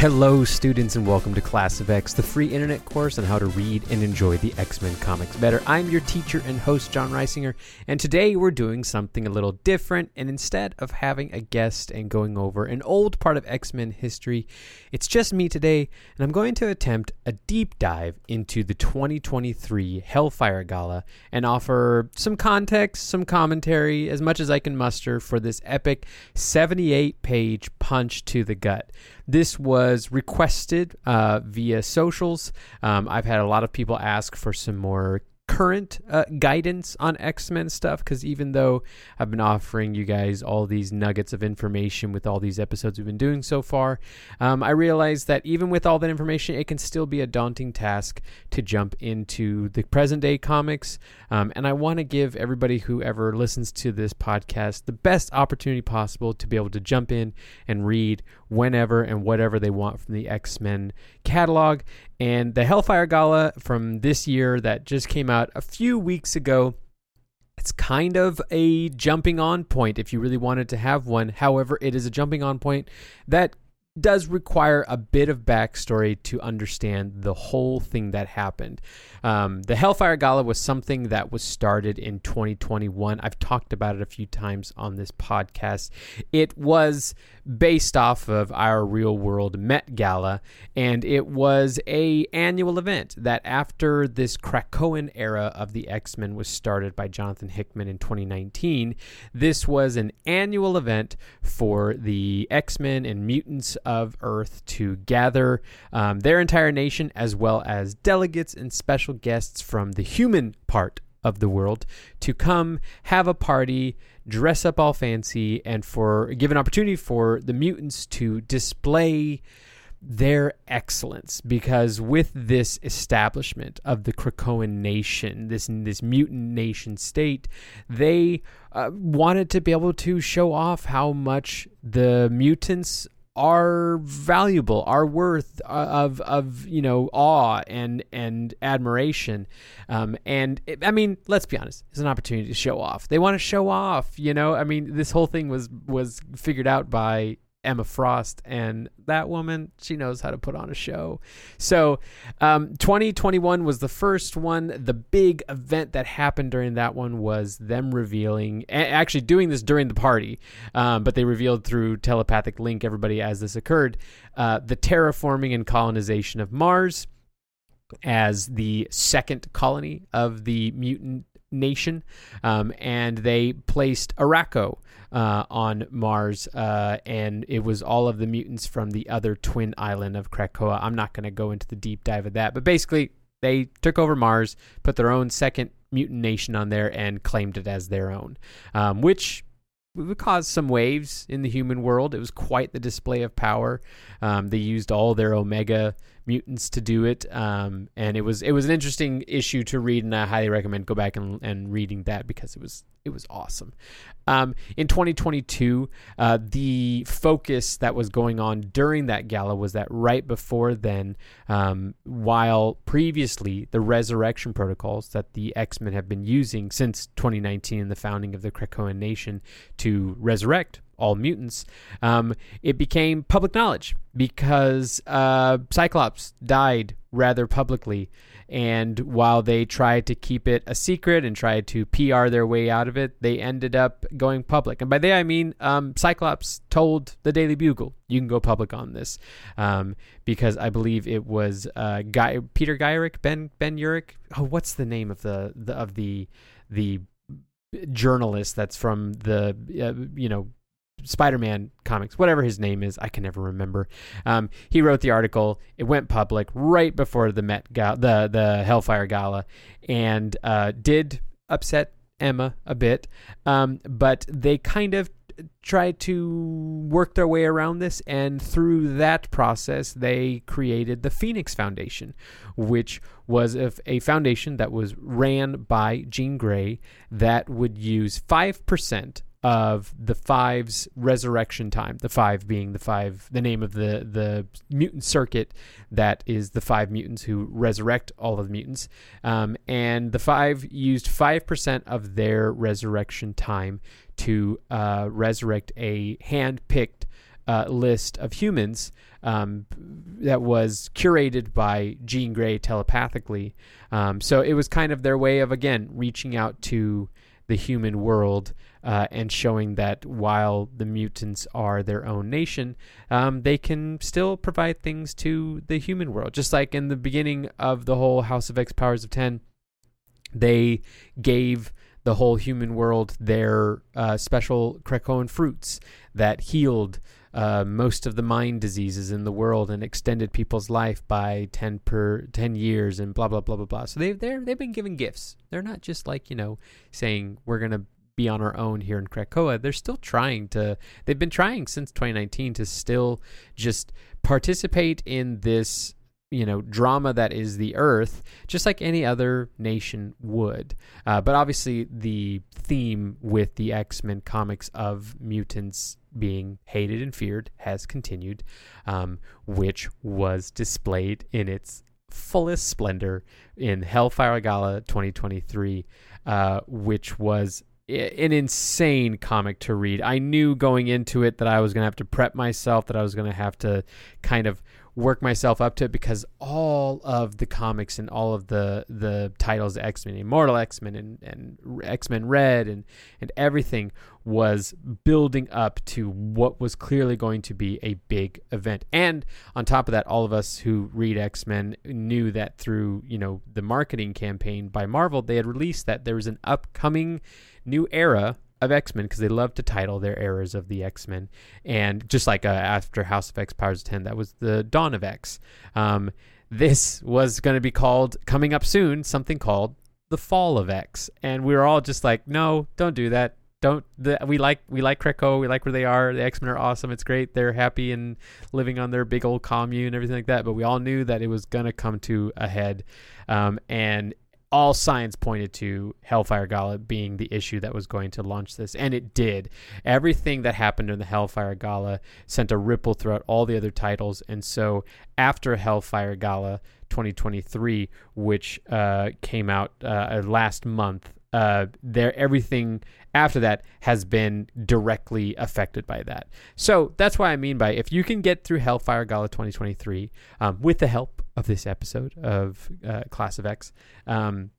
Hello, students, and welcome to Class of X, the free internet course on how to read and enjoy the X Men comics better. I'm your teacher and host, Jon Risinger, and today we're doing something a little different. And instead of having a guest and going over an old part of X Men history, it's just me today, and I'm going to attempt a deep dive into the 2023 Hellfire Gala and offer some context, some commentary, as much as I can muster for this epic 78 page punch to the gut. This was requested uh, via socials. Um, I've had a lot of people ask for some more current uh, guidance on X Men stuff because even though I've been offering you guys all these nuggets of information with all these episodes we've been doing so far, um, I realize that even with all that information, it can still be a daunting task to jump into the present day comics. Um, and I want to give everybody who ever listens to this podcast the best opportunity possible to be able to jump in and read whenever and whatever they want from the X Men catalog. And the Hellfire Gala from this year that just came out a few weeks ago. It's kind of a jumping on point if you really wanted to have one. However, it is a jumping on point that does require a bit of backstory to understand the whole thing that happened. Um, the Hellfire Gala was something that was started in 2021. I've talked about it a few times on this podcast. It was based off of our real world Met Gala, and it was a annual event that after this Krakoan era of the X-Men was started by Jonathan Hickman in 2019, this was an annual event for the X-Men and mutants of Earth to gather um, their entire nation as well as delegates and special guests from the human part of the world to come have a party, dress up all fancy, and for give an opportunity for the mutants to display their excellence. Because with this establishment of the Krakoan nation, this this mutant nation state, they uh, wanted to be able to show off how much the mutants are valuable, are worth uh, of of you know awe and and admiration, um, and it, I mean, let's be honest, it's an opportunity to show off. They want to show off, you know. I mean, this whole thing was was figured out by Emma Frost, and that woman, she knows how to put on a show. So, um, 2021 was the first one. The big event that happened during that one was them revealing, actually doing this during the party, um, but they revealed through telepathic link everybody as this occurred uh, the terraforming and colonization of Mars as the second colony of the mutant nation, um, and they placed Arakko uh, on Mars, uh, and it was all of the mutants from the other twin island of Krakoa. I'm not going to go into the deep dive of that, but basically, they took over Mars, put their own second mutant nation on there, and claimed it as their own, um, which would cause some waves in the human world. It was quite the display of power. Um, they used all their Omega mutants to do it, um, and it was it was an interesting issue to read, and I highly recommend go back and, and reading that because it was it was awesome. Um, in 2022, uh, the focus that was going on during that gala was that right before then, um, while previously the resurrection protocols that the X Men have been using since 2019 and the founding of the Krakoan Nation to resurrect all mutants, um, it became public knowledge because uh, Cyclops died rather publicly. And while they tried to keep it a secret and tried to PR their way out of it, they ended up going public. And by they, I mean um, Cyclops told the Daily Bugle, you can go public on this. Um, because I believe it was uh, Guy, Peter Gyrich, Ben Ben Urich. Oh, what's the name of the, the of the the journalist that's from the uh, you know Spider-Man comics, whatever his name is, I can never remember. Um, he wrote the article. It went public right before the Met Gala, the the Hellfire Gala, and uh, did upset Emma a bit. Um, but they kind of tried to work their way around this, and through that process, they created the Phoenix Foundation, which was a foundation that was ran by Jean Grey that would use five percent of the five's resurrection time. The five being the five, the name of the the mutant circuit that is the five mutants who resurrect all of the mutants. Um, and the five used five percent of their resurrection time to uh, resurrect a hand picked uh, list of humans um, that was curated by Jean Grey telepathically. Um, so it was kind of their way of again reaching out to the human world uh, and showing that while the mutants are their own nation, um, they can still provide things to the human world. Just like in the beginning of the whole House of X Powers of X, they gave the whole human world their uh, special Krakoan fruits that healed uh, most of the mind diseases in the world and extended people's life by 10 per 10 years and blah blah blah blah blah so they've they've been given gifts they're not just like you know saying we're gonna be on our own here in Krakoa they're still trying to they've been trying since 2019 to still just participate in this you know drama that is the earth just like any other nation would. Uh, but obviously the theme with the x-men comics of mutants being hated and feared has continued um, which was displayed in its fullest splendor in hellfire gala 2023 uh, which was an insane comic to read. I knew going into it that I was going to have to prep myself, that I was going to have to kind of work myself up to it because all of the comics and all of the the titles X Men, Immortal X Men, and, and X Men Red, and and everything was building up to what was clearly going to be a big event. And on top of that, all of us who read X Men knew that through you know the marketing campaign by Marvel, they had released that there was an upcoming new era of X Men because they love to title their eras of the X Men, and just like uh, after House of X, Powers of X, that was the Dawn of X. Um, this was going to be called coming up soon, something called the Fall of X, and we were all just like, no, don't do that. Don't the, we like we like Krakoa, we like where they are. The X Men are awesome. It's great. They're happy and living on their big old commune and everything like that. But we all knew that it was gonna come to a head, um, and all signs pointed to Hellfire Gala being the issue that was going to launch this, and it did. Everything that happened in the Hellfire Gala sent a ripple throughout all the other titles, and so after Hellfire Gala 2023, which uh, came out uh, last month, uh, there everything after that has been directly affected by that. So that's why I mean by if you can get through Hellfire Gala 2023 um, with the help of this episode of uh, Class of X, um,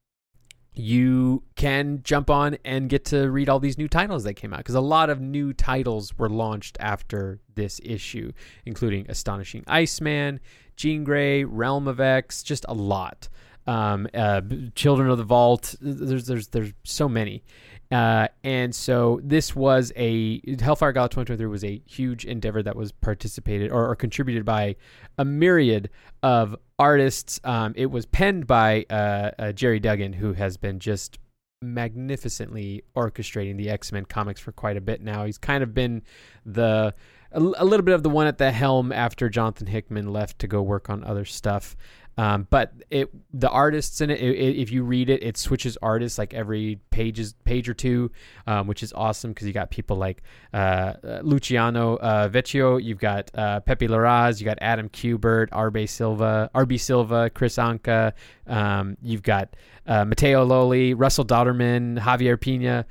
you can jump on and get to read all these new titles that came out because a lot of new titles were launched after this issue, including Astonishing Iceman, Jean Grey, Realm of X, just a lot. Um, uh, Children of the Vault. There's there's there's so many, uh, and so this was a Hellfire Gala 2023 was a huge endeavor that was participated or, or contributed by a myriad of artists. Um, it was penned by uh, uh, Gerry Duggan, who has been just magnificently orchestrating the X Men comics for quite a bit now. He's kind of been the a, little bit of the one at the helm after Jonathan Hickman left to go work on other stuff. Um, but it the artists in it, it, it, if you read it, it switches artists like every pages page or two, um, which is awesome because you got people like uh, Luciano uh, Vecchio, you've got uh, Pepe Larraz, you got Adam Kubert, RB Silva, RB Silva, Kris Anka, um, you've got uh, Matteo Lolli, Russell Dauterman, Javier Pina.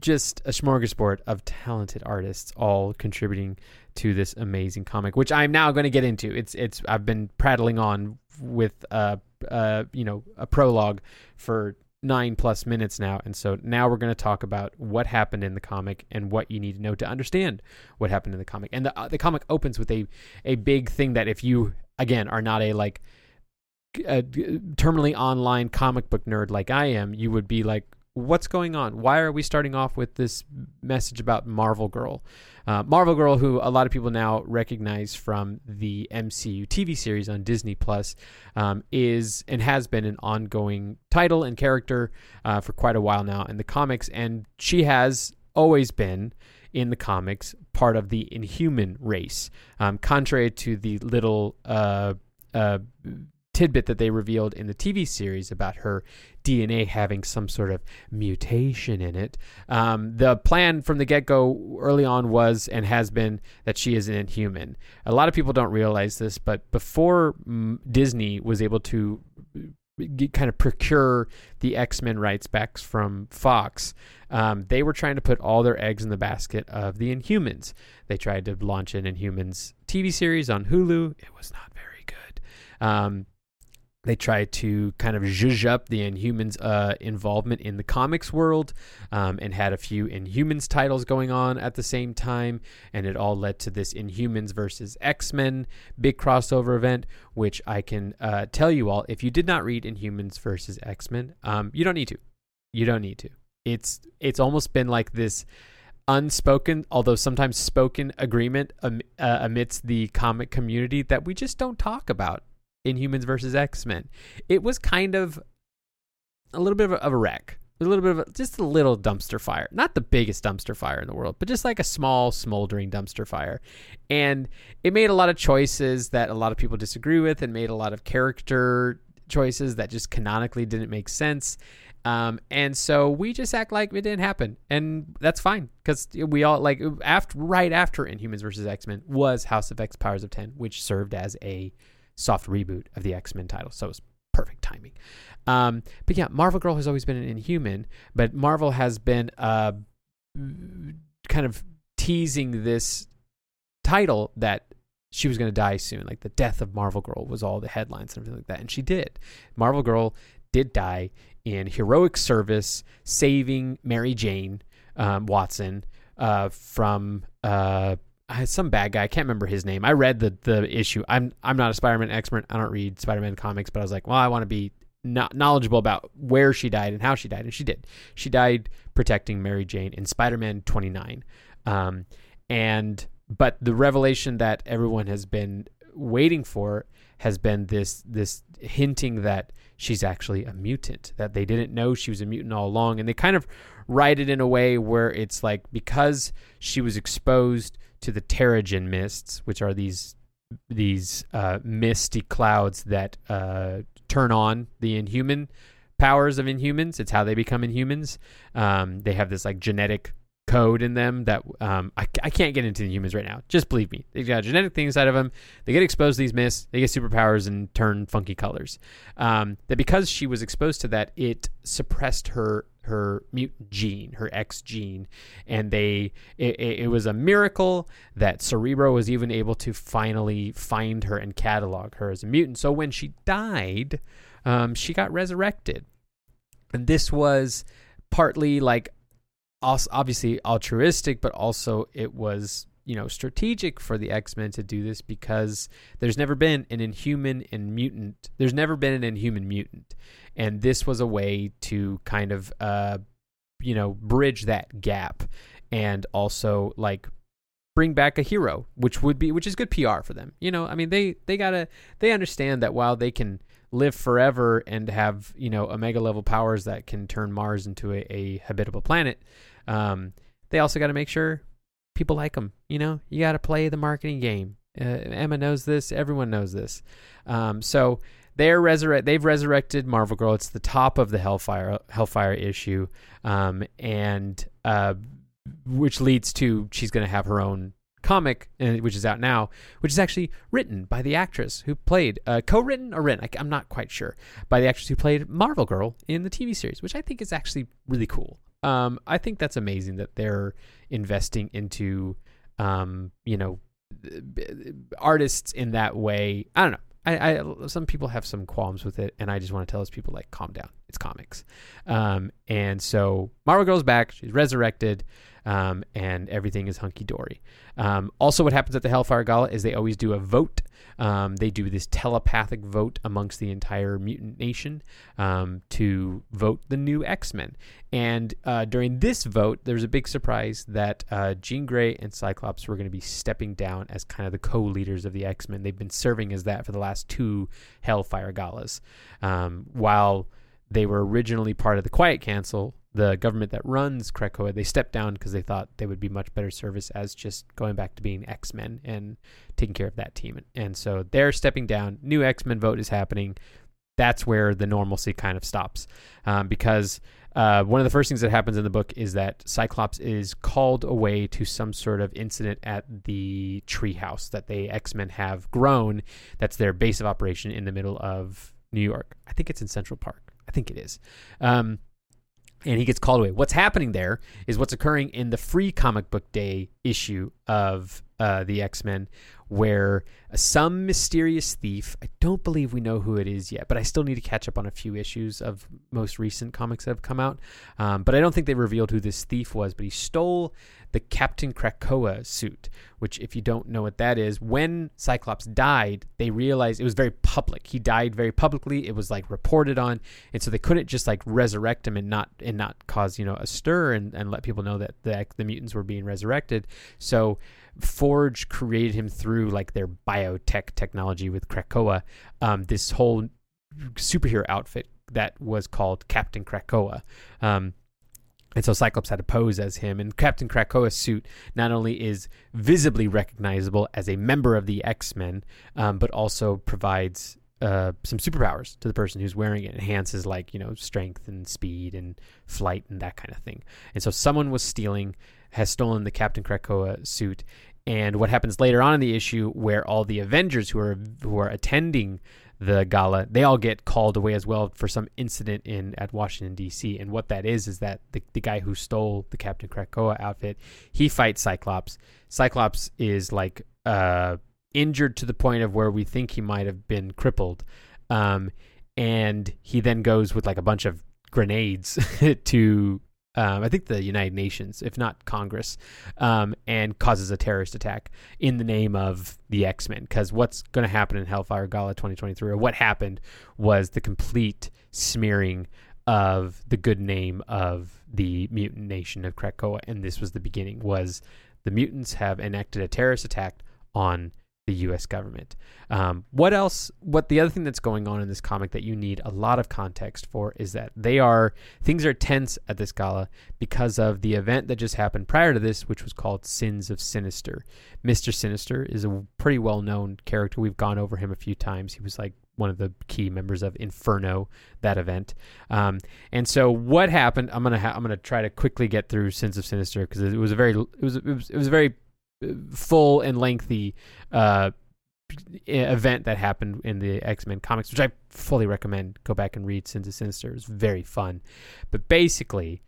Uh, just a smorgasbord of talented artists all contributing to this amazing comic, which I'm now going to get into. It's it's I've been prattling on with uh uh you know a prologue for nine plus minutes now, and so now we're going to talk about what happened in the comic and what you need to know to understand what happened in the comic. And the uh, the comic opens with a a big thing that if you again are not a like a terminally online comic book nerd like I am, you would be like, what's going on? Why are we starting off with this message about Marvel Girl? Uh, Marvel Girl, who a lot of people now recognize from the MCU TV series on Disney Plus, um, is and has been an ongoing title and character uh, for quite a while now in the comics, and she has always been in the comics part of the Inhuman race, um, contrary to the little. Uh, uh tidbit that they revealed in the TV series about her DNA having some sort of mutation in it. Um, the plan from the get go early on was and has been that she is an inhuman. A lot of people don't realize this, but before mm, Disney was able to get, kind of procure the X Men rights back from Fox, um, they were trying to put all their eggs in the basket of the Inhumans. They tried to launch an Inhumans TV series on Hulu. It was not very good. Um, they tried to kind of zhuzh up the Inhumans' uh, involvement in the comics world um, and had a few Inhumans titles going on at the same time. And it all led to this Inhumans versus X Men big crossover event, which I can uh, tell you all if you did not read Inhumans versus X Men, um, you don't need to. You don't need to. It's it's almost been like this unspoken, although sometimes spoken agreement um, uh, amidst the comic community that we just don't talk about Inhumans versus X Men. It was kind of a little bit of a, of a wreck. A little bit of a, just a little dumpster fire. Not the biggest dumpster fire in the world, but just like a small, smoldering dumpster fire. And it made a lot of choices that a lot of people disagree with and made a lot of character choices that just canonically didn't make sense. Um, and so we just act like it didn't happen, and that's fine because we all like after right after Inhumans versus X Men was House of X Powers of X, which served as a soft reboot of the X Men title. So it was perfect timing. Um, but yeah, Marvel Girl has always been an Inhuman, but Marvel has been uh, kind of teasing this title that she was going to die soon. Like the death of Marvel Girl was all the headlines and everything like that. And she did. Marvel Girl did die in heroic service, saving Mary Jane um, Watson uh, from uh, some bad guy. I can't remember his name. I read the the issue. I'm I'm not a Spider-Man expert. I don't read Spider-Man comics, but I was like, well, I want to be not knowledgeable about where she died and how she died, and she did. She died protecting Mary Jane in Spider-Man 29. Um, and but the revelation that everyone has been waiting for has been this this hinting that she's actually a mutant that they didn't know she was a mutant all along and they kind of write it in a way where it's like because she was exposed to the Terrigen mists, which are these these uh, misty clouds that uh, turn on the inhuman powers of inhumans. It's how they become inhumans. Um, they have this like genetic code in them that um, I, I can't get into the humans right now. Just believe me. They've got genetic things inside of them. They get exposed to these mists. They get superpowers and turn funky colors. Um, that because she was exposed to that, it suppressed her her mutant gene, her X gene, and they it, it, was a miracle that Cerebro was even able to finally find her and catalog her as a mutant. So when she died, um, she got resurrected, and this was partly like obviously altruistic, but also it was you know strategic for the X-Men to do this because there's never been an inhuman and mutant. There's never been an inhuman mutant. And this was a way to kind of uh you know bridge that gap and also like bring back a hero, which would be which is good PR for them. You know, I mean they they got to they understand that while they can live forever and have, you know, omega level powers that can turn Mars into a, a habitable planet, um, they also got to make sure people like them. You know, you got to play the marketing game. Uh, Emma knows this. Everyone knows this. Um, so they're resurrect. They've resurrected Marvel Girl. It's the top of the Hellfire Hellfire issue, um, and uh, which leads to she's going to have her own comic, uh, which is out now, which is actually written by the actress who played, uh, co-written or written, I, am not quite sure, by the actress who played Marvel Girl in the TV series, which I think is actually really cool. Um, I think that's amazing that they're investing into, um, you know, artists in that way. I don't know. I, I some people have some qualms with it, and I just want to tell those people like, calm down. It's comics. Um, and so Marvel Girl's back. She's resurrected um, and everything is hunky dory. Um, also, what happens at the Hellfire Gala is they always do a vote. Um, they do this telepathic vote amongst the entire mutant nation um, to vote the new X Men. And uh, during this vote, there's a big surprise that uh, Jean Grey and Cyclops were going to be stepping down as kind of the co leaders of the X Men. They've been serving as that for the last two Hellfire Galas. Um, while they were originally part of the Quiet Council, the government that runs Krakoa, they stepped down because they thought they would be much better service as just going back to being X Men and taking care of that team. And so they're stepping down. New X Men vote is happening. That's where the normalcy kind of stops um, because uh, one of the first things that happens in the book is that Cyclops is called away to some sort of incident at the treehouse that the X Men have grown. That's their base of operation in the middle of New York. I think it's in Central Park. I think it is. Um, and he gets called away. What's happening there is what's occurring in the free comic book day issue of uh, the X Men, where some mysterious thief, I don't believe we know who it is yet, but I still need to catch up on a few issues of most recent comics that have come out. Um, but I don't think they revealed who this thief was, but he stole the Captain Krakoa suit, which, if you don't know what that is, when Cyclops died, they realized it was very public. He died very publicly. It was like reported on, and so they couldn't just like resurrect him and not and not cause you know a stir and, and let people know that the the mutants were being resurrected. So Forge created him through like their biotech technology with Krakoa. Um, this whole superhero outfit that was called Captain Krakoa. Um, and so Cyclops had to pose as him. And Captain Krakoa's suit not only is visibly recognizable as a member of the X Men, um, but also provides uh, some superpowers to the person who's wearing it. Enhances like you know strength and speed and flight and that kind of thing. And so someone was stealing, has stolen the Captain Krakoa suit. And what happens later on in the issue, where all the Avengers who are who are attending the gala, they all get called away as well for some incident in at Washington D.C. And what that is is that the, the guy who stole the Captain Krakoa outfit, he fights Cyclops. Cyclops is like uh, injured to the point of where we think he might have been crippled, um, and he then goes with like a bunch of grenades to um, I think the United Nations, if not Congress, um, and causes a terrorist attack in the name of the X Men. Because what's going to happen in Hellfire Gala 2023, or what happened, was the complete smearing of the good name of the mutant nation of Krakoa, and this was the beginning. Was the mutants have enacted a terrorist attack on the U.S. government. Um, what else? What the other thing that's going on in this comic that you need a lot of context for is that they are things are tense at this gala because of the event that just happened prior to this, which was called Sins of Sinister. Mister Sinister is a pretty well known character. We've gone over him a few times. He was like one of the key members of Inferno that event. Um, and so what happened? I'm gonna ha- I'm gonna try to quickly get through Sins of Sinister because it was a very it was it was, it was a very full and lengthy uh, event that happened in the X Men comics, which I fully recommend. Go back and read Sins of Sinister. It's very fun. But basically,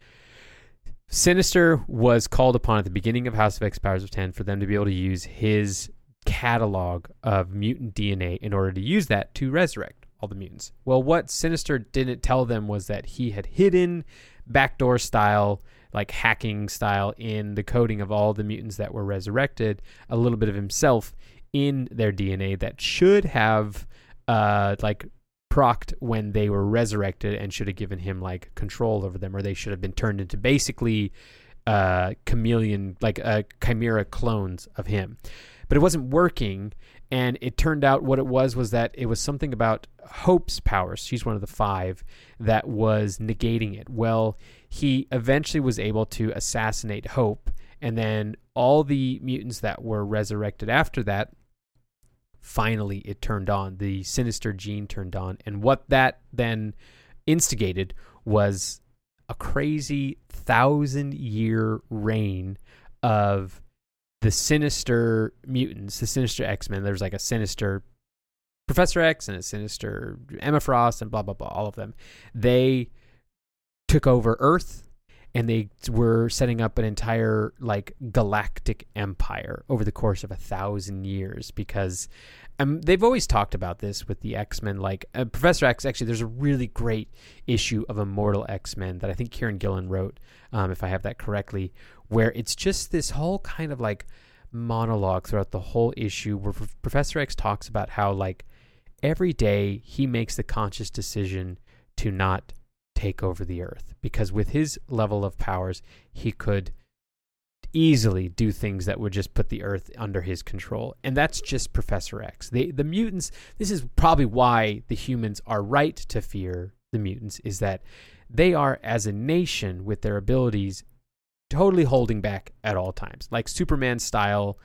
Sinister was called upon at the beginning of House of X Powers of X for them to be able to use his catalog of mutant DNA in order to use that to resurrect all the mutants. Well, what Sinister didn't tell them was that he had hidden backdoor style like hacking style in the coding of all the mutants that were resurrected, a little bit of himself in their DNA that should have uh like procked when they were resurrected and should have given him like control over them or they should have been turned into basically uh chameleon like uh chimera clones of him. But it wasn't working and it turned out what it was was that it was something about hope's powers. She's one of the five that was negating it. Well he eventually was able to assassinate Hope, and then all the mutants that were resurrected after that, finally it turned on. The sinister gene turned on, and what that then instigated was a crazy thousand year reign of the sinister mutants, the sinister X Men. There's like a sinister Professor X and a sinister Emma Frost and blah blah blah. All of them. They took over Earth and they were setting up an entire like galactic empire over the course of a thousand years because um, they've always talked about this with the x-men like uh, professor x actually there's a really great issue of immortal x-men that i think kieron gillen wrote um, if i have that correctly where it's just this whole kind of like monologue throughout the whole issue where professor x talks about how like every day he makes the conscious decision to not take over the earth because with his level of powers, he could easily do things that would just put the earth under his control. And that's just Professor X. The the mutants, this is probably why the humans are right to fear the mutants is that they are as a nation with their abilities totally holding back at all times. Like Superman style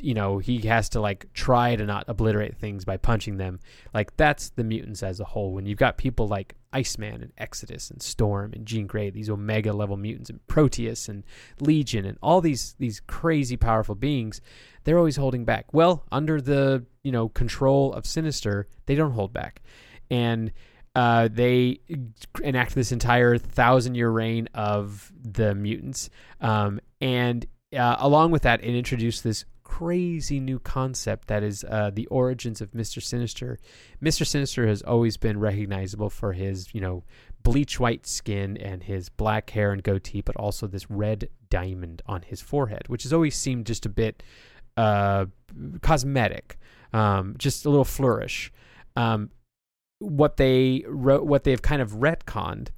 you know, he has to like try to not obliterate things by punching them. Like that's the mutants as a whole. When you've got people like Iceman and Exodus and Storm and Jean Grey, these Omega level mutants and Proteus and Legion and all these these crazy powerful beings, they're always holding back. Well, under the, you know, control of Sinister, they don't hold back. and uh, they enact this entire thousand year reign of the mutants. Um, and uh, along with that, it introduced this crazy new concept that is uh, the origins of Mr. Sinister. Mr. Sinister has always been recognizable for his, you know, bleach white skin and his black hair and goatee, but also this red diamond on his forehead, which has always seemed just a bit uh, cosmetic, um, just a little flourish. Um, what they wrote, what they've kind of retconned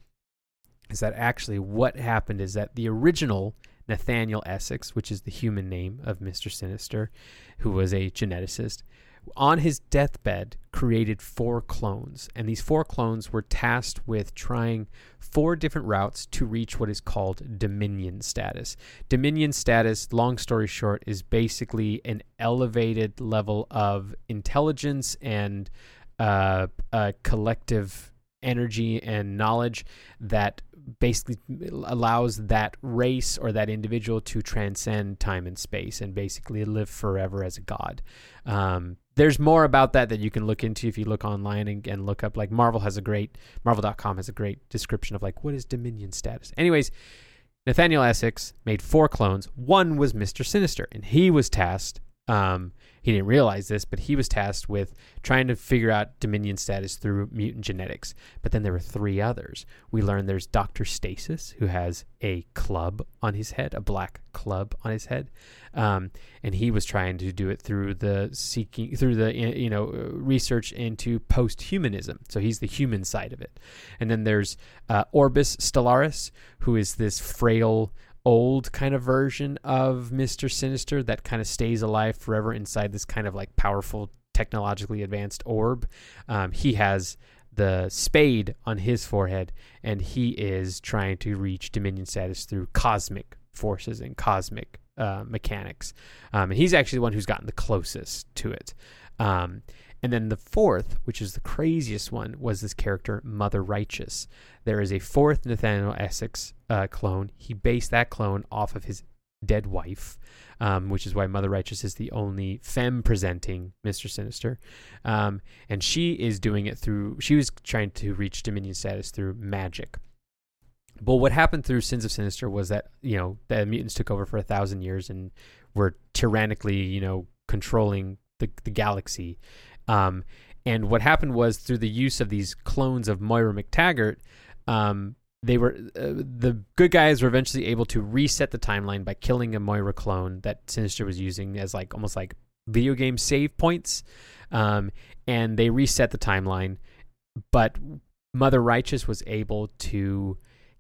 is that actually what happened is that the original Nathaniel Essex, which is the human name of Mr. Sinister, who was a geneticist, on his deathbed created four clones. And these four clones were tasked with trying four different routes to reach what is called dominion status. Dominion status, long story short, is basically an elevated level of intelligence and uh, a collective energy and knowledge that basically allows that race or that individual to transcend time and space and basically live forever as a god. Um, there's more about that that you can look into if you look online and, and look up. Like Marvel has a great, Marvel.com has a great description of like what is Dominion status. Anyways, Nathaniel Essex made four clones. One was Mr. Sinister, and he was tasked um, he didn't realize this, but he was tasked with trying to figure out Dominion status through mutant genetics. But then there were three others. We learned there's Dr. Stasis, who has a club on his head, a black club on his head. Um, and he was trying to do it through the seeking, through the, you know, research into post humanism. So he's the human side of it. And then there's uh, Orbis Stellaris, who is this frail, old kind of version of Mr. Sinister that kind of stays alive forever inside this kind of like powerful, technologically advanced orb. Um, he has the spade on his forehead, and he is trying to reach Dominion status through cosmic forces and cosmic uh, mechanics. Um, and he's actually the one who's gotten the closest to it. Um, and then the fourth, which is the craziest one, was this character, Mother Righteous. There is a fourth Nathaniel Essex uh, clone. He based that clone off of his dead wife, um, which is why Mother Righteous is the only femme presenting Mr. Sinister. Um, and she is doing it through, she was trying to reach Dominion status through magic. But what happened through Sins of Sinister was that, you know, the mutants took over for a thousand years and were tyrannically, you know, controlling the, the galaxy. Um, and what happened was through the use of these clones of Moira MacTaggert, um, they were uh, the good guys were eventually able to reset the timeline by killing a Moira clone that Sinister was using as like almost like video game save points, um, and they reset the timeline. But Mother Righteous was able to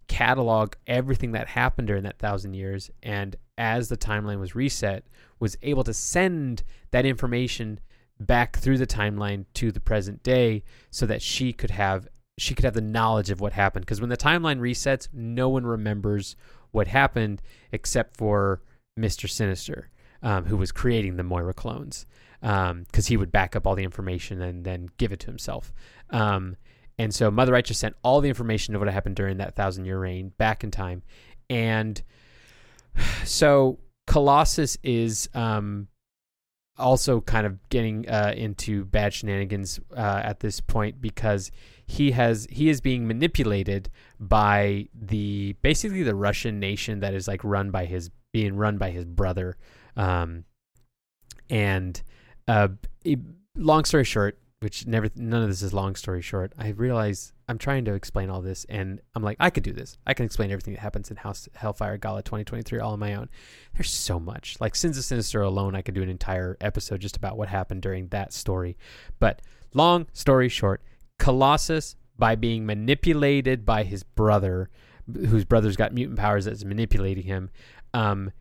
catalog everything that happened during that thousand years, and as the timeline was reset, was able to send that information back through the timeline to the present day so that she could have she could have the knowledge of what happened because when the timeline resets no one remembers what happened except for Mr. Sinister um, who was creating the Moira clones because um, he would back up all the information and then give it to himself um, and so Mother Righteous sent all the information of what happened during that thousand year reign back in time and so Colossus is um, also kind of getting uh, into bad shenanigans uh, at this point because he has he is being manipulated by the basically the Russian nation that is like run by his being run by his brother, um, and uh, long story short, which never none of this is long story short. I realize I'm trying to explain all this, and I'm like, I could do this. I can explain everything that happens in House Hellfire Gala 2023 all on my own. There's so much. Like Sins of Sinister alone, I could do an entire episode just about what happened during that story. But long story short, Colossus, by being manipulated by his brother, whose brother's got mutant powers that's manipulating him, um,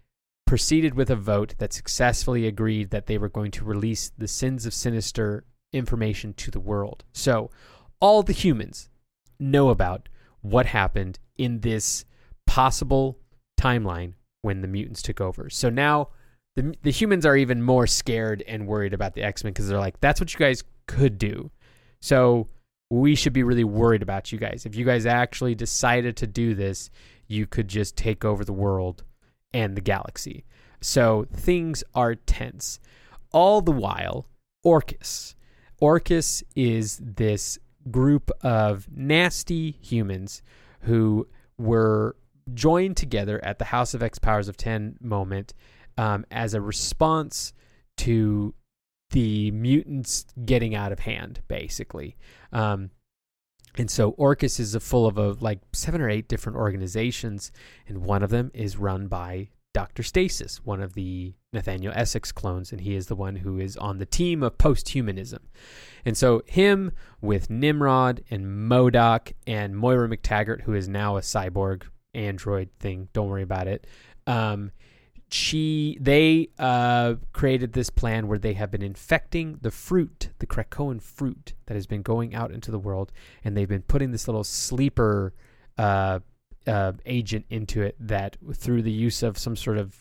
proceeded with a vote that successfully agreed that they were going to release the Sins of Sinister information to the world. So all the humans know about what happened in this possible timeline when the mutants took over. So now the the humans are even more scared and worried about the X-Men because they're like that's what you guys could do. So we should be really worried about you guys. If you guys actually decided to do this, you could just take over the world and the galaxy. So things are tense. All the while, Orchis, Orchis is this group of nasty humans who were joined together at the House of X Powers of X moment um, as a response to the mutants getting out of hand, basically. Um, and so Orchis is full of a, like seven or eight different organizations, and one of them is run by Dr. Stasis, one of the Nathaniel Essex clones, and he is the one who is on the team of posthumanism. And so him with Nimrod and MODOK and Moira MacTaggert, who is now a cyborg android thing, don't worry about it. Um, she they uh, created this plan where they have been infecting the fruit, the Krakoan fruit that has been going out into the world, and they've been putting this little sleeper uh, uh, agent into it that through the use of some sort of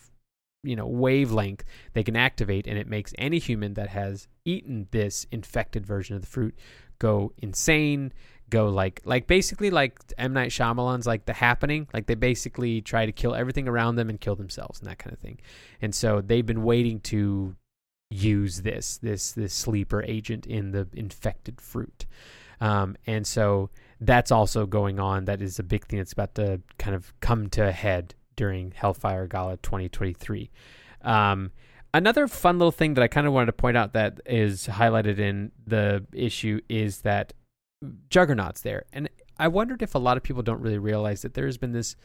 you know wavelength they can activate and it makes any human that has eaten this infected version of the fruit go insane go like like basically like M. Night Shyamalan's like The Happening. Like they basically try to kill everything around them and kill themselves and that kind of thing. And so they've been waiting to use this this this sleeper agent in the infected fruit. Um, and so that's also going on. That is a big thing that's about to kind of come to a head during Hellfire Gala 2023. Um, another fun little thing that I kind of wanted to point out that is highlighted in the issue is that Juggernaut's there. And I wondered if a lot of people don't really realize that there's been this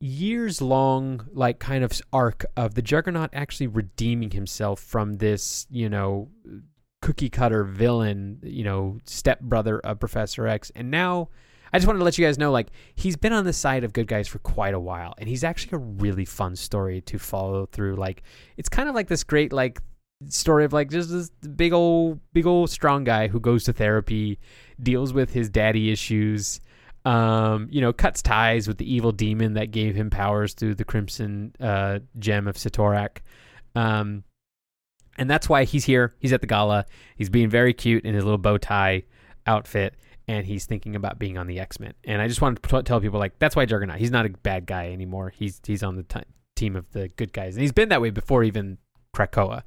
years long like kind of arc of the juggernaut actually redeeming himself from this you know cookie cutter villain, you know, stepbrother of Professor X. And now I just wanted to let you guys know like he's been on the side of good guys for quite a while and he's actually a really fun story to follow through. Like it's kind of like this great like story of like just this big old big old strong guy who goes to therapy, deals with his daddy issues, um, you know, cuts ties with the evil demon that gave him powers through the crimson uh, gem of Cyttorak. Um, and that's why he's here. He's at the gala. He's being very cute in his little bow tie outfit, and he's thinking about being on the X Men. And I just wanted to tell people like that's why Juggernaut. He's not a bad guy anymore. He's he's on the t- team of the good guys, and he's been that way before even Krakoa.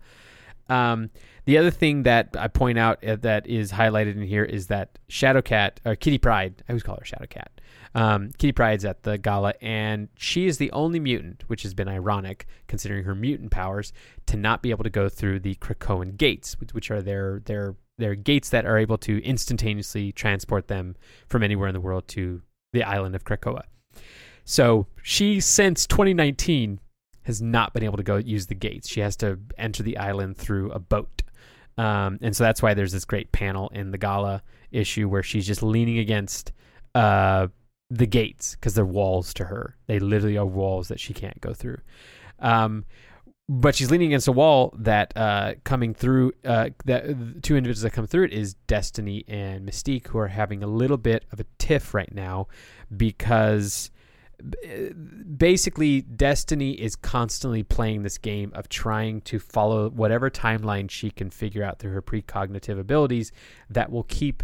Um, the other thing that I point out uh, that is highlighted in here is that Shadowcat or Kitty Pryde. I always call her Shadowcat. Um, Kitty Pryde's at the gala, and she is the only mutant, which has been ironic considering her mutant powers, to not be able to go through the Krakoan gates, which are their their their gates that are able to instantaneously transport them from anywhere in the world to the island of Krakoa. So she, since 2019, has not been able to go use the gates. She has to enter the island through a boat. Um, and so that's why there's this great panel in the gala issue where she's just leaning against uh, the gates because they're walls to her. They literally are walls that she can't go through. Um, but she's leaning against a wall that uh, coming through uh, that two individuals that come through it is Destiny and Mystique who are having a little bit of a tiff right now because basically Destiny is constantly playing this game of trying to follow whatever timeline she can figure out through her precognitive abilities that will keep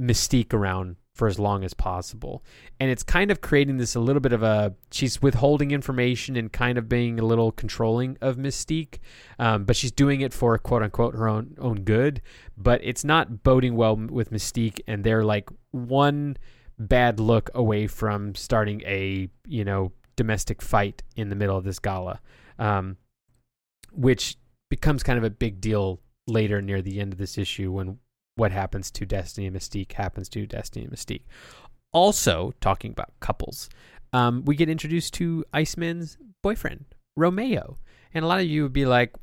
Mystique around for as long as possible. And it's kind of creating this a little bit of a she's withholding information and kind of being a little controlling of Mystique, um, but she's doing it for quote unquote her own own good. But it's not boding well with Mystique, and they're like one bad look away from starting a you know domestic fight in the middle of this gala, um, which becomes kind of a big deal later near the end of this issue when what happens to Destiny and Mystique happens to Destiny and Mystique. Also, talking about couples, um, we get introduced to Iceman's boyfriend, Romeo. And a lot of you would be like,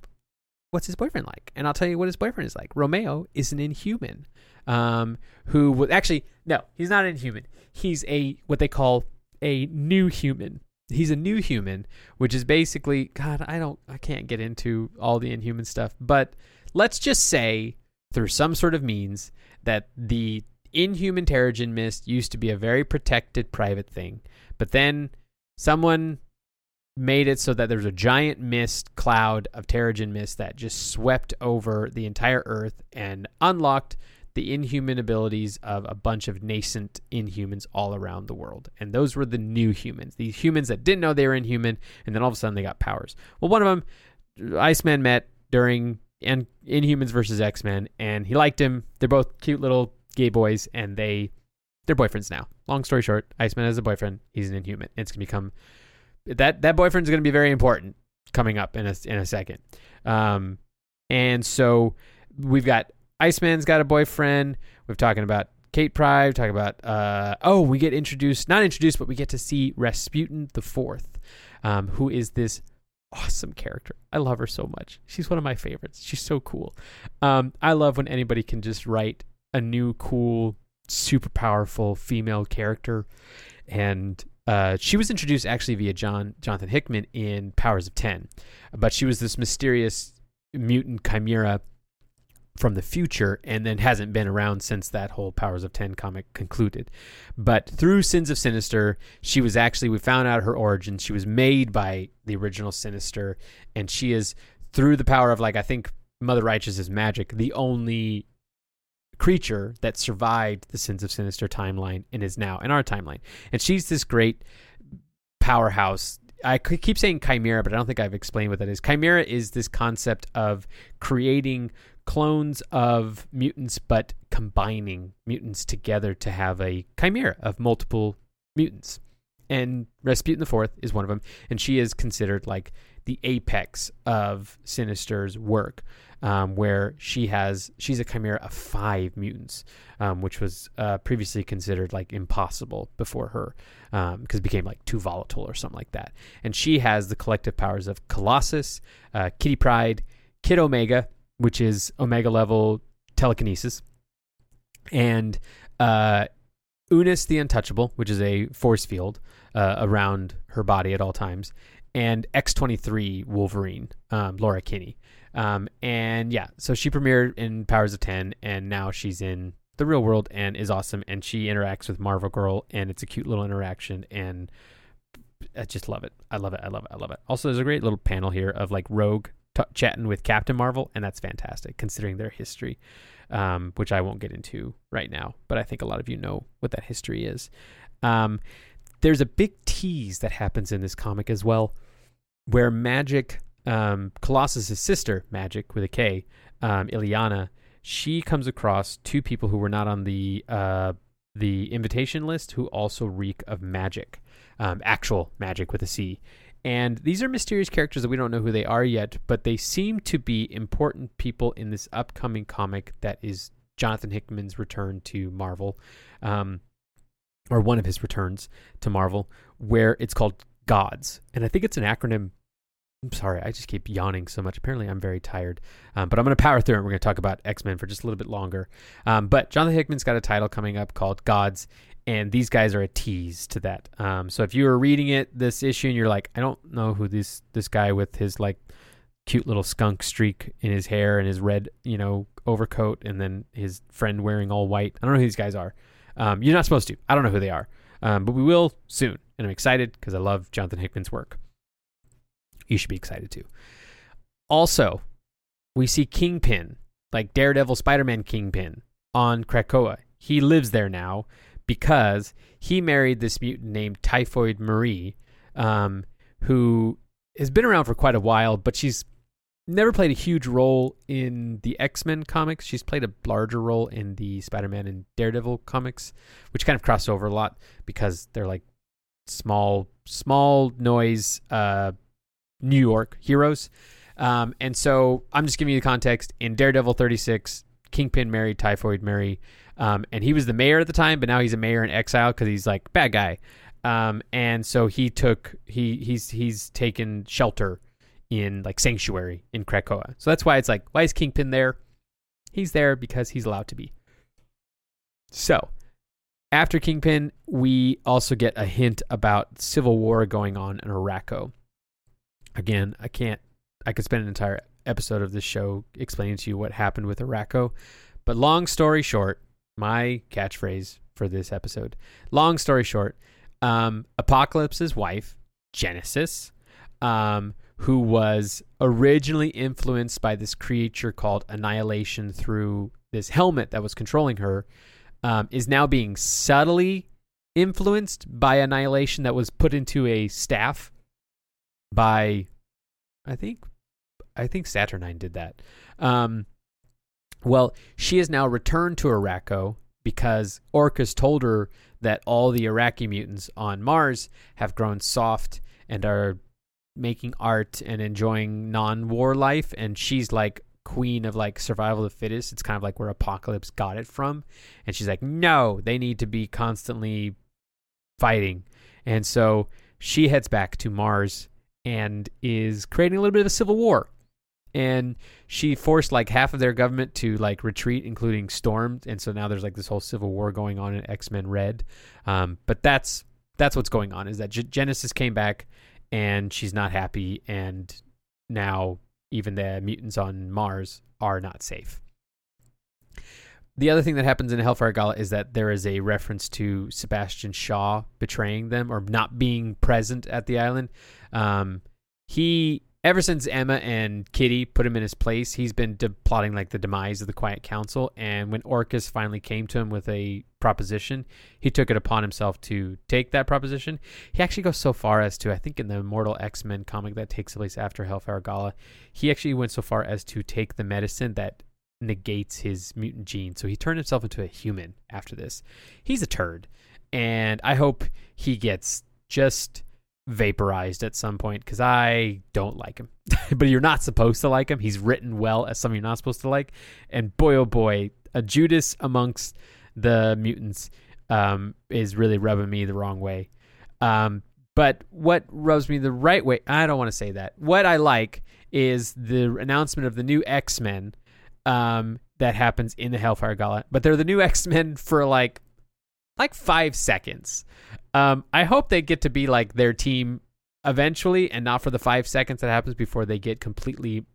what's his boyfriend like? And I'll tell you what his boyfriend is like. Romeo is an inhuman um, who would actually, no, he's not an inhuman. He's a, what they call a new human. He's a new human, which is basically, God, I don't, I can't get into all the inhuman stuff, but let's just say through some sort of means that the inhuman Terrigen mist used to be a very protected private thing. But then someone made it so that there's a giant mist cloud of Terrigen mist that just swept over the entire earth and unlocked the inhuman abilities of a bunch of nascent inhumans all around the world. And those were the new humans, these humans that didn't know they were inhuman, and then all of a sudden they got powers. Well, one of them, Iceman met during and Inhumans versus X Men, and he liked him. They're both cute little gay boys, and they they're boyfriends now. Long story short, Iceman has a boyfriend. He's an Inhuman. It's gonna become that that boyfriend's gonna be very important coming up in a in a second. Um, and so we've got Iceman's got a boyfriend. We're talking about Kate Pryde. Talking about uh, oh, we get introduced, not introduced, but we get to see Rasputin the Fourth, um, who is this awesome character. I love her so much. She's one of my favorites. She's so cool. Um, I love when anybody can just write a new, cool, super powerful female character. And uh, she was introduced actually via John Jonathan Hickman in Powers of Ten, but she was this mysterious mutant chimera from the future and then hasn't been around since that whole Powers of 10 comic concluded. But through Sins of Sinister, she was actually, we found out her origin. She was made by the original Sinister, and she is, through the power of, like, I think Mother Righteous's magic, the only creature that survived the Sins of Sinister timeline and is now in our timeline. And she's this great powerhouse I keep saying chimera, but I don't think I've explained what that is. Chimera is this concept of creating clones of mutants, but combining mutants together to have a chimera of multiple mutants. And Rasputin the Fourth is one of them, and she is considered like the apex of Sinister's work, um, where she has she's a chimera of five mutants, um, which was uh, previously considered like impossible before her, because um, it became like too volatile or something like that. And she has the collective powers of Colossus, uh, Kitty Pryde, Kid Omega, which is omega level telekinesis, and uh, Unus the Untouchable, which is a force field uh, around her body at all times, and X23 Wolverine, um, Laura Kinney. Um, and yeah, so she premiered in Powers of 10, and now she's in the real world and is awesome. And she interacts with Marvel Girl, and it's a cute little interaction. And I just love it. I love it. I love it. I love it. Also, there's a great little panel here of like Rogue t- chatting with Captain Marvel, and that's fantastic considering their history, um, which I won't get into right now. But I think a lot of you know what that history is. Um, there's a big tease that happens in this comic as well, where Magik, um, Colossus's sister, Magik with a K, um, she comes across two people who were not on the uh, the invitation list who also reek of magic, um, actual magic with a C. And these are mysterious characters that we don't know who they are yet, but they seem to be important people in this upcoming comic that is Jonathan Hickman's return to Marvel, um, or one of his returns to Marvel, where it's called Gods. And I think it's an acronym. I'm sorry, I just keep yawning so much. Apparently, I'm very tired. Um, but I'm going to power through and we're going to talk about X Men for just a little bit longer. Um, but Jonathan Hickman's got a title coming up called Gods, and these guys are a tease to that. Um, so if you were reading it this issue and you're like, I don't know who this this guy with his like cute little skunk streak in his hair and his red you know overcoat and then his friend wearing all white. I don't know who these guys are. Um, you're not supposed to. I don't know who they are, um, but we will soon, and I'm excited because I love Jonathan Hickman's work. You should be excited too. Also, we see Kingpin, like Daredevil, Spider-Man Kingpin on Krakoa. He lives there now because he married this mutant named Typhoid Mary, um, who has been around for quite a while, but she's never played a huge role in the X Men comics. She's played a larger role in the Spider Man and Daredevil comics, which kind of cross over a lot because they're like small, small noise uh, New York heroes. Um, and so I'm just giving you the context. In Daredevil 36, Kingpin married Typhoid Mary. Um, and he was the mayor at the time, but now he's a mayor in exile because he's like bad guy. Um, and so he took he he's he's taken shelter in like sanctuary in Krakoa. So that's why it's like why is Kingpin there? He's there because he's allowed to be. So after Kingpin, we also get a hint about civil war going on in Arakko. Again, I can't. I could spend an entire episode of this show explaining to you what happened with Arakko, but long story short, my catchphrase for this episode. Long story short, um, Apocalypse's wife, Genesis, um, who was originally influenced by this creature called Annihilation through this helmet that was controlling her, um, is now being subtly influenced by Annihilation that was put into a staff by, I think, I think Saturnine did that. Um, well, she has now returned to Arakko because Orchis told her that all the Arakkii mutants on Mars have grown soft and are making art and enjoying non-war life and she's like queen of like survival of the fittest. It's kind of like where apocalypse got it from. And she's like no they need to be constantly fighting. And so she heads back to mars and is creating a little bit of a civil war and she forced like half of their government to like retreat including storm and so now there's like this whole civil war going on in x-men red um, but that's that's what's going on is that G- genesis came back and she's not happy and now even the mutants on mars are not safe the other thing that happens in Hellfire Gala is that there is a reference to Sebastian Shaw betraying them or not being present at the island. Um, he ever since Emma and Kitty put him in his place, he's been de- plotting like the demise of the Quiet Council. And when Orchis finally came to him with a proposition, he took it upon himself to take that proposition. He actually goes so far as to, I think, in the Immortal X Men comic that takes place after Hellfire Gala, he actually went so far as to take the medicine that negates his mutant gene. So he turned himself into a human after this. He's a turd. And I hope he gets just vaporized at some point because I don't like him. but you're not supposed to like him. He's written well as something you're not supposed to like. And boy, oh boy, a Judas amongst the mutants um, is really rubbing me the wrong way. Um, but what rubs me the right way, I don't want to say that. What I like is the announcement of the new X Men um, that happens in the Hellfire Gala. But they're the new X Men for like like five seconds. Um, I hope they get to be like their team eventually, and not for the five seconds that happens before they get completely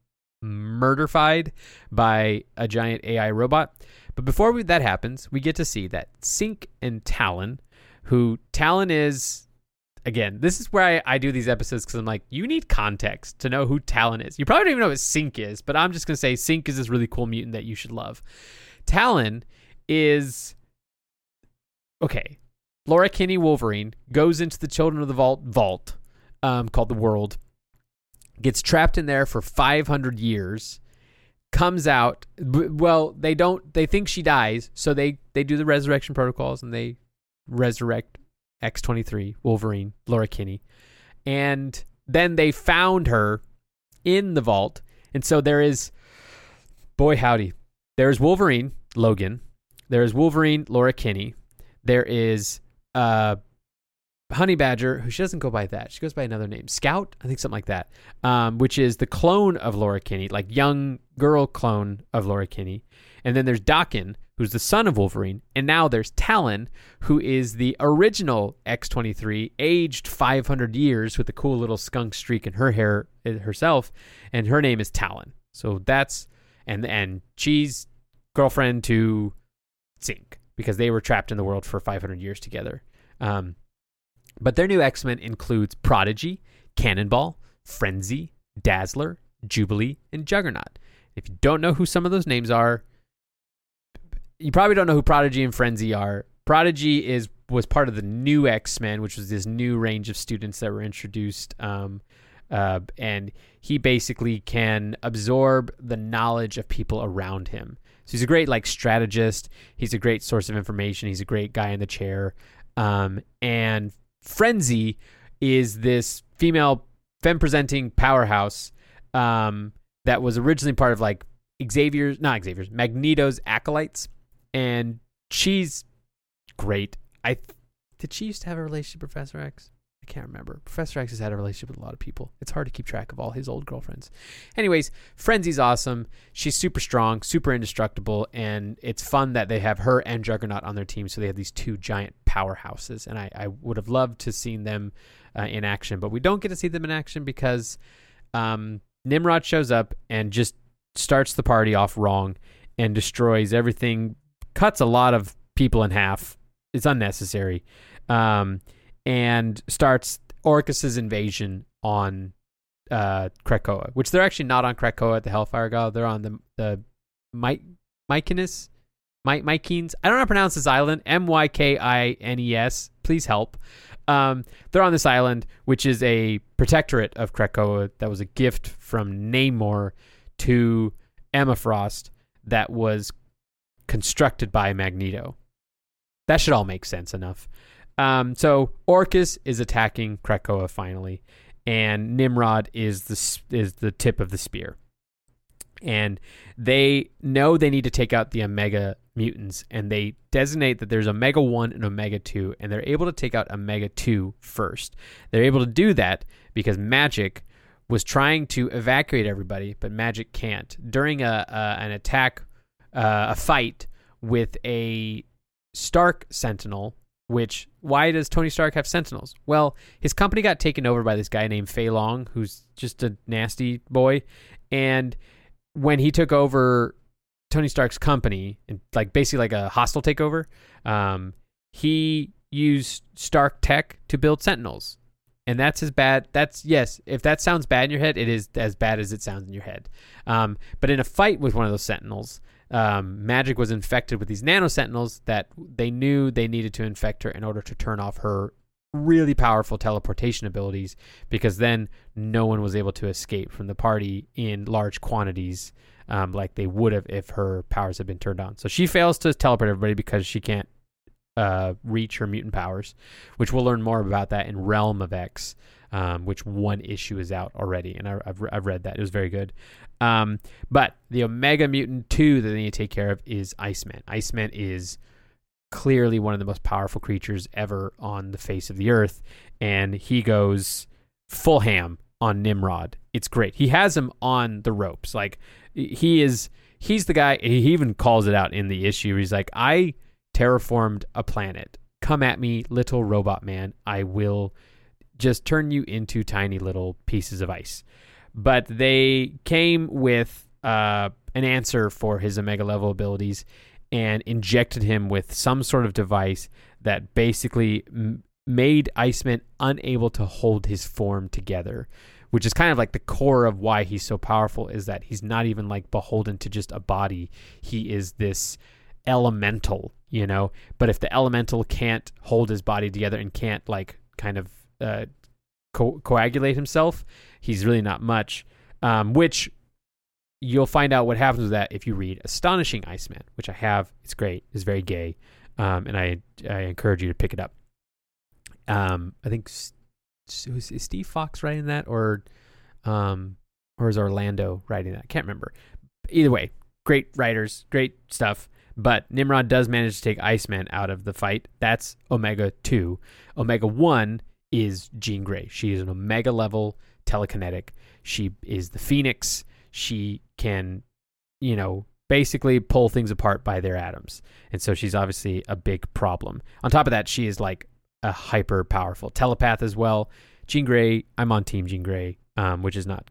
murderfied by a giant AI robot. But before we, that happens, we get to see that Synch and Talon, who Talon is, again, this is where I, I do these episodes because I'm like, you need context to know who Talon is. You probably don't even know what Synch is, but I'm just going to say Synch is this really cool mutant that you should love. Talon is okay, Laura Kinney Wolverine goes into the Children of the Vault vault um, called the World, gets trapped in there for 500 years, comes out. B- well, they don't. They think she dies, so they they do the resurrection protocols and they resurrect X23 Wolverine Laura Kinney, and then they found her in the vault, and so there is, boy howdy, there is Wolverine Logan, there is Wolverine Laura Kinney there is uh, Honey Badger, who she doesn't go by that. She goes by another name, Scout, I think something like that, um, which is the clone of Laura Kinney, like young girl clone of Laura Kinney. And then there's Daken, who's the son of Wolverine. And now there's Talon, who is the original X23, aged 500 years with a cool little skunk streak in her hair uh, herself. And her name is Talon. So that's, and, and she's girlfriend to because they were trapped in the world for 500 years together. Um, but their new X Men includes Prodigy, Cannonball, Frenzy, Dazzler, Jubilee, and Juggernaut. If you don't know who some of those names are, you probably don't know who Prodigy and Frenzy are. Prodigy is was part of the new X Men, which was this new range of students that were introduced. Um, uh, and he basically can absorb the knowledge of people around him. So he's a great like strategist. He's a great source of information. He's a great guy in the chair. Um, and Frenzy is this female femme presenting powerhouse um, that was originally part of like Xavier's, not Xavier's, Magneto's acolytes, and she's great. I did she used to have a relationship with Professor X? Can't remember. Professor X has had a relationship with a lot of people. It's hard to keep track of all his old girlfriends. Anyways, Frenzy's awesome. She's super strong, super indestructible, and it's fun that they have her and Juggernaut on their team. So they have these two giant powerhouses, and I, I would have loved to seen them uh, in action, but we don't get to see them in action because um, Nimrod shows up and just starts the party off wrong and destroys everything, cuts a lot of people in half. It's unnecessary. Um, and starts Orchis' invasion on uh, Krakoa, which they're actually not on Krakoa at the Hellfire God. They're on the the Mike Mykines. I don't know how to pronounce this island. M Y K I N E S. Please help. Um, they're on this island, which is a protectorate of Krakoa that was a gift from Namor to Emma Frost that was constructed by Magneto. that should all make sense enough. Um, so Orchis is attacking Krakoa finally, and Nimrod is the is the tip of the spear. And they know they need to take out the Omega mutants, and they designate that there's Omega 1 and Omega 2, and they're able to take out Omega 2 first. They're able to do that because Magik was trying to evacuate everybody, but Magik can't. During a, a an attack, uh, a fight with a Stark Sentinel, which why does Tony Stark have Sentinels? Well, his company got taken over by this guy named Feilong, who's just a nasty boy, and when he took over Tony Stark's company and like basically like a hostile takeover, um, he used Stark tech to build Sentinels. And that's as bad. That's yes. If that sounds bad in your head, it is as bad as it sounds in your head. Um, but in a fight with one of those Sentinels, um, Magik was infected with these nano sentinels that they knew they needed to infect her in order to turn off her really powerful teleportation abilities because then no one was able to escape from the party in large quantities um, like they would have if her powers had been turned on. So she fails to teleport everybody because she can't uh, reach her mutant powers, which we'll learn more about that in Realm of X, um, which one issue is out already, and I, have I've read that. It was very good. Um, but the Omega Mutant 2 that they need to take care of is Iceman. Iceman is clearly one of the most powerful creatures ever on the face of the earth, and he goes full ham on Nimrod. It's great. He has him on the ropes. Like he is he's the guy he even calls it out in the issue. He's like, I terraformed a planet. Come at me, little robot man. I will just turn you into tiny little pieces of ice but they came with uh, an answer for his Omega level abilities and injected him with some sort of device that basically m- made Iceman unable to hold his form together, which is kind of like the core of why he's so powerful is that he's not even like beholden to just a body. He is this elemental, you know, but if the elemental can't hold his body together and can't like kind of uh, co- coagulate himself, he's really not much. Um, which you'll find out what happens with that if you read Astonishing Iceman, which I have. It's great. It's very gay, um, and I I encourage you to pick it up. Um, I think is, Steve Foxe writing that, or um, or is Orlando writing that? I can't remember. Either way, great writers, great stuff. But Nimrod does manage to take Iceman out of the fight. That's Omega 2. Omega 1 is Jean Grey. She is an omega level telekinetic. She is the Phoenix. She can, you know, basically pull things apart by their atoms. And so she's obviously a big problem. On top of that, she is like a hyper powerful telepath as well. Jean Grey, I'm on Team Jean Grey, um, which is not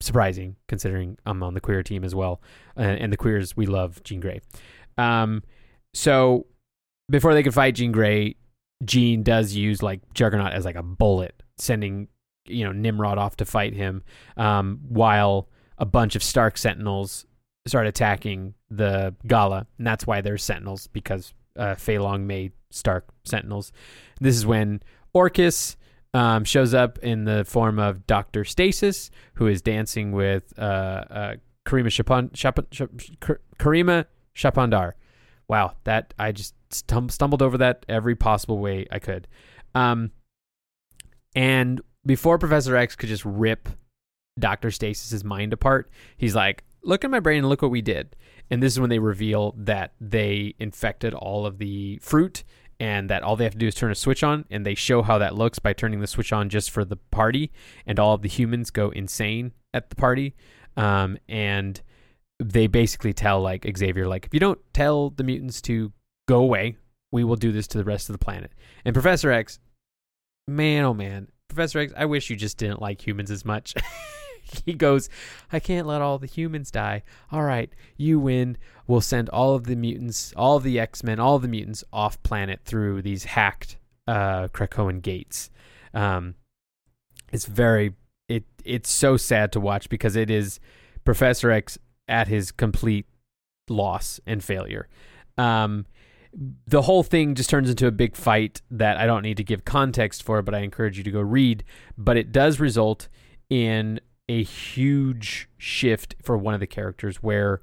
surprising considering I'm on the queer team as well. Uh, and the queers, we love Jean Grey. Um, so before they could fight Jean Grey, Jean does use like Juggernaut as like a bullet, sending you know Nimrod off to fight him, um, while a bunch of Stark Sentinels start attacking the Gala, and that's why there's Sentinels because uh, Feilong made Stark Sentinels. This is when Orchis um, shows up in the form of Doctor Stasis, who is dancing with uh, uh, Karima Shapan, Shapan, Karima Shapandar. Wow, that I just stum- stumbled over that every possible way I could. Um, and before Professor X could just rip Dr. Stasis's mind apart, he's like, look at my brain and look what we did. And this is when they reveal that they infected all of the fruit and that all they have to do is turn a switch on and they show how that looks by turning the switch on just for the party and all of the humans go insane at the party um, and they basically tell like xavier like if you don't tell the mutants to go away we will do this to the rest of the planet. And Professor X, man, oh man, Professor X, I wish you just didn't like humans as much. he goes, I can't let all the humans die. All right, you win. We'll send all of the mutants, all the X Men, all the mutants off planet through these hacked uh, Krakoan gates. Um, it's very, it it's so sad to watch because it is Professor X at his complete loss and failure. Um, the whole thing just turns into a big fight that I don't need to give context for, but I encourage you to go read. But it does result in a huge shift for one of the characters where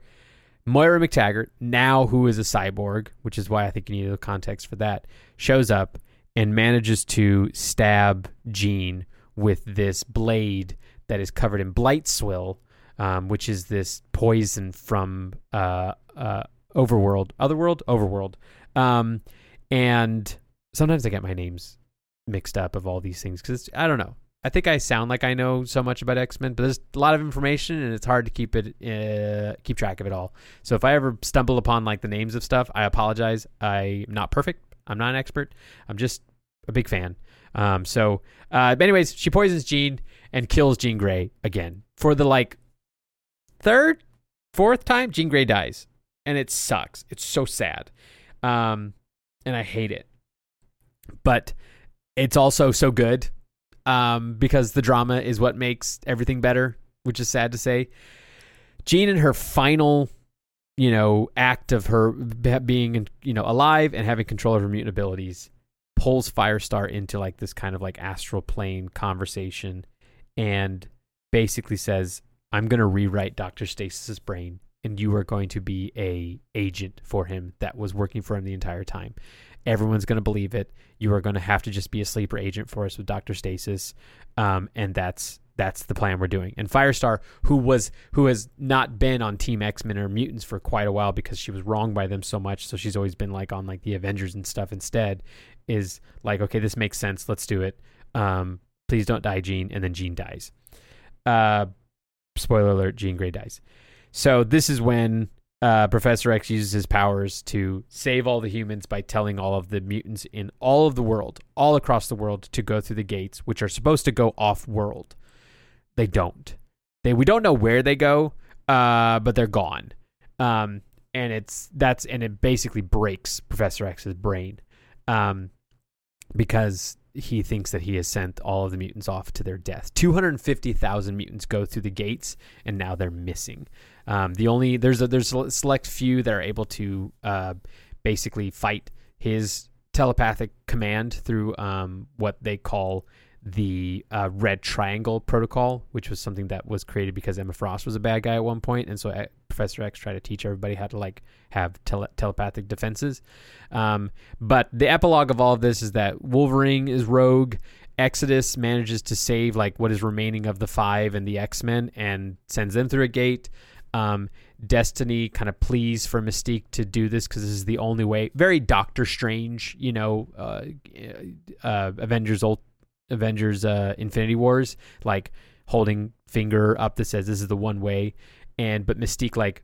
Moira McTaggart, now who is a cyborg, which is why I think you need the context for that, shows up and manages to stab Jean with this blade that is covered in blight swill, um, which is this poison from uh, uh, Overworld, Otherworld, Overworld, um, and sometimes I get my names mixed up of all these things because I don't know. I think I sound like I know so much about X Men, but there's a lot of information and it's hard to keep it uh, keep track of it all. So if I ever stumble upon like the names of stuff, I apologize. I'm not perfect. I'm not an expert. I'm just a big fan. Um, so, uh, anyways, she poisons Jean and kills Jean Grey again for the like third, fourth time. Jean Grey dies, and it sucks. It's so sad, um, and I hate it. But it's also so good um, because the drama is what makes everything better, which is sad to say. Jean in her final, you know, act of her being, you know, alive and having control of her mutant abilities, pulls Firestar into like this kind of like astral plane conversation, and basically says, "I'm going to rewrite Doctor Stasis's brain, and you are going to be a agent for him that was working for him the entire time." Everyone's going to believe it. You are going to have to just be a sleeper agent for us with Doctor Stasis, um, and that's that's the plan we're doing. And Firestar, who was who has not been on Team X Men or mutants for quite a while because she was wronged by them so much, so she's always been like on like the Avengers and stuff instead. Is like, okay, this makes sense. Let's do it. Um, please don't die, Jean. And then Jean dies. Uh, spoiler alert: Jean Grey dies. So this is when uh, Professor X uses his powers to save all the humans by telling all of the mutants in all of the world, all across the world, to go through the gates, which are supposed to go off world. They don't. They we don't know where they go, uh, but they're gone. Um, and it's that's and it basically breaks Professor X's brain, um, because he thinks that he has sent all of the mutants off to their death. 250,000 mutants go through the gates and now they're missing. Um, the only there's a there's a select few that are able to uh, basically fight his telepathic command through um, what they call the uh, Red Triangle Protocol, which was something that was created because Emma Frost was a bad guy at one point, and so uh, Professor X tried to teach everybody how to like have tele- telepathic defenses. Um, but the epilogue of all of this is that Wolverine is rogue. Exodus manages to save like what is remaining of the five and the X Men and sends them through a gate. Um, Destiny kind of pleads for Mystique to do this because this is the only way. Very Doctor Strange, you know, uh, uh, Avengers ult- Avengers uh, Infinity Wars, like holding finger up that says this is the one way, and but Mystique like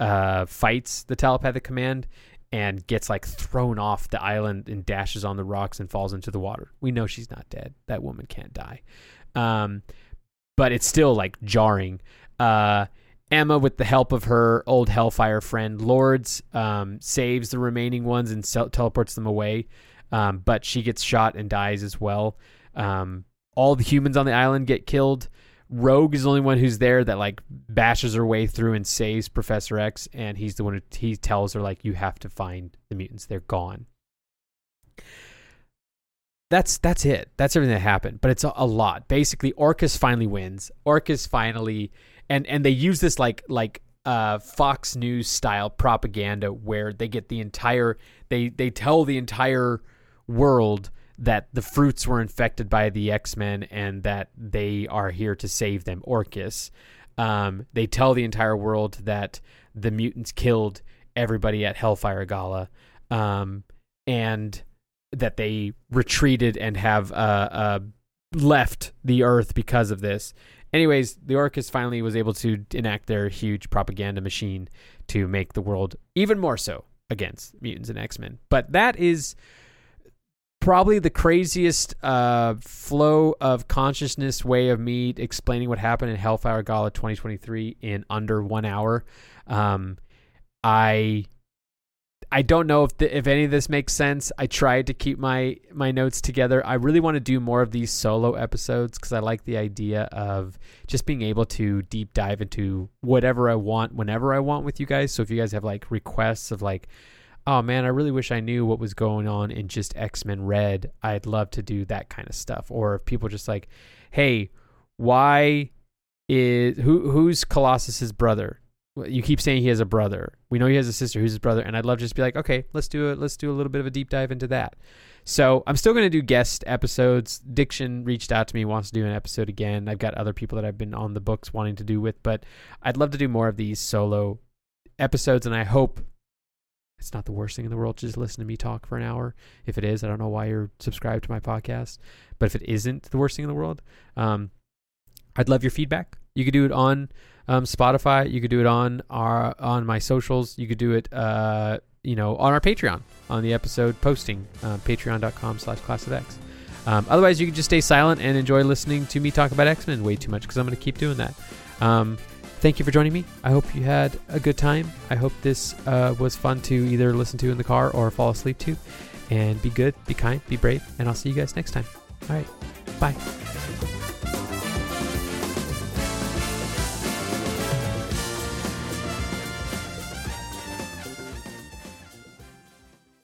uh, fights the telepathic command and gets like thrown off the island and dashes on the rocks and falls into the water. We know she's not dead. That woman can't die. Um, but it's still like jarring. Uh, Emma, with the help of her old Hellfire friend Lords, um, saves the remaining ones and teleports them away. Um, but she gets shot and dies as well. Um, all the humans on the island get killed. Rogue is the only one who's there that like bashes her way through and saves Professor X, and he's the one who he tells her like you have to find the mutants. They're gone. That's that's it. That's everything that happened, but it's a, a lot. Basically, Orchis finally wins. Orchis finally and and they use this like like uh, Fox News style propaganda where they get the entire they they tell the entire world that the fruits were infected by the X Men and that they are here to save them. Orchis. Um, they tell the entire world that the mutants killed everybody at Hellfire Gala, um, and that they retreated and have uh, uh, left the Earth because of this. Anyways, the Orchis finally was able to enact their huge propaganda machine to make the world even more so against mutants and X Men. But that is probably the craziest uh, flow of consciousness way of me explaining what happened in Hellfire Gala 2023 in under one hour. Um, I I don't know if the, if any of this makes sense. I tried to keep my my notes together. I really want to do more of these solo episodes because I like the idea of just being able to deep dive into whatever I want whenever I want with you guys. So if you guys have like requests of like, oh man, I really wish I knew what was going on in just X Men Red, I'd love to do that kind of stuff. Or if people just like, hey, why is who who's Colossus's brother? you keep saying he has a brother. We know he has a sister who's his brother, and I'd love to just be like, okay, let's do it. Let's do a little bit of a deep dive into that. So I'm still going to do guest episodes. Diction reached out to me, wants to do an episode again. I've got other people that I've been on the books wanting to do with, but I'd love to do more of these solo episodes, and I hope it's not the worst thing in the world to just listen to me talk for an hour. If it is, I don't know why you're subscribed to my podcast, but if it isn't the worst thing in the world, um, I'd love your feedback. You could do it on um, Spotify. You could do it on our on my socials. You could do it, uh, you know, on our Patreon on the episode posting, uh, patreon.com slash class of X. Um, otherwise, you can just stay silent and enjoy listening to me talk about X Men way too much because I'm going to keep doing that. Um, thank you for joining me. I hope you had a good time. I hope this uh, was fun to either listen to in the car or fall asleep to. And be good, be kind, be brave, and I'll see you guys next time. All right, bye.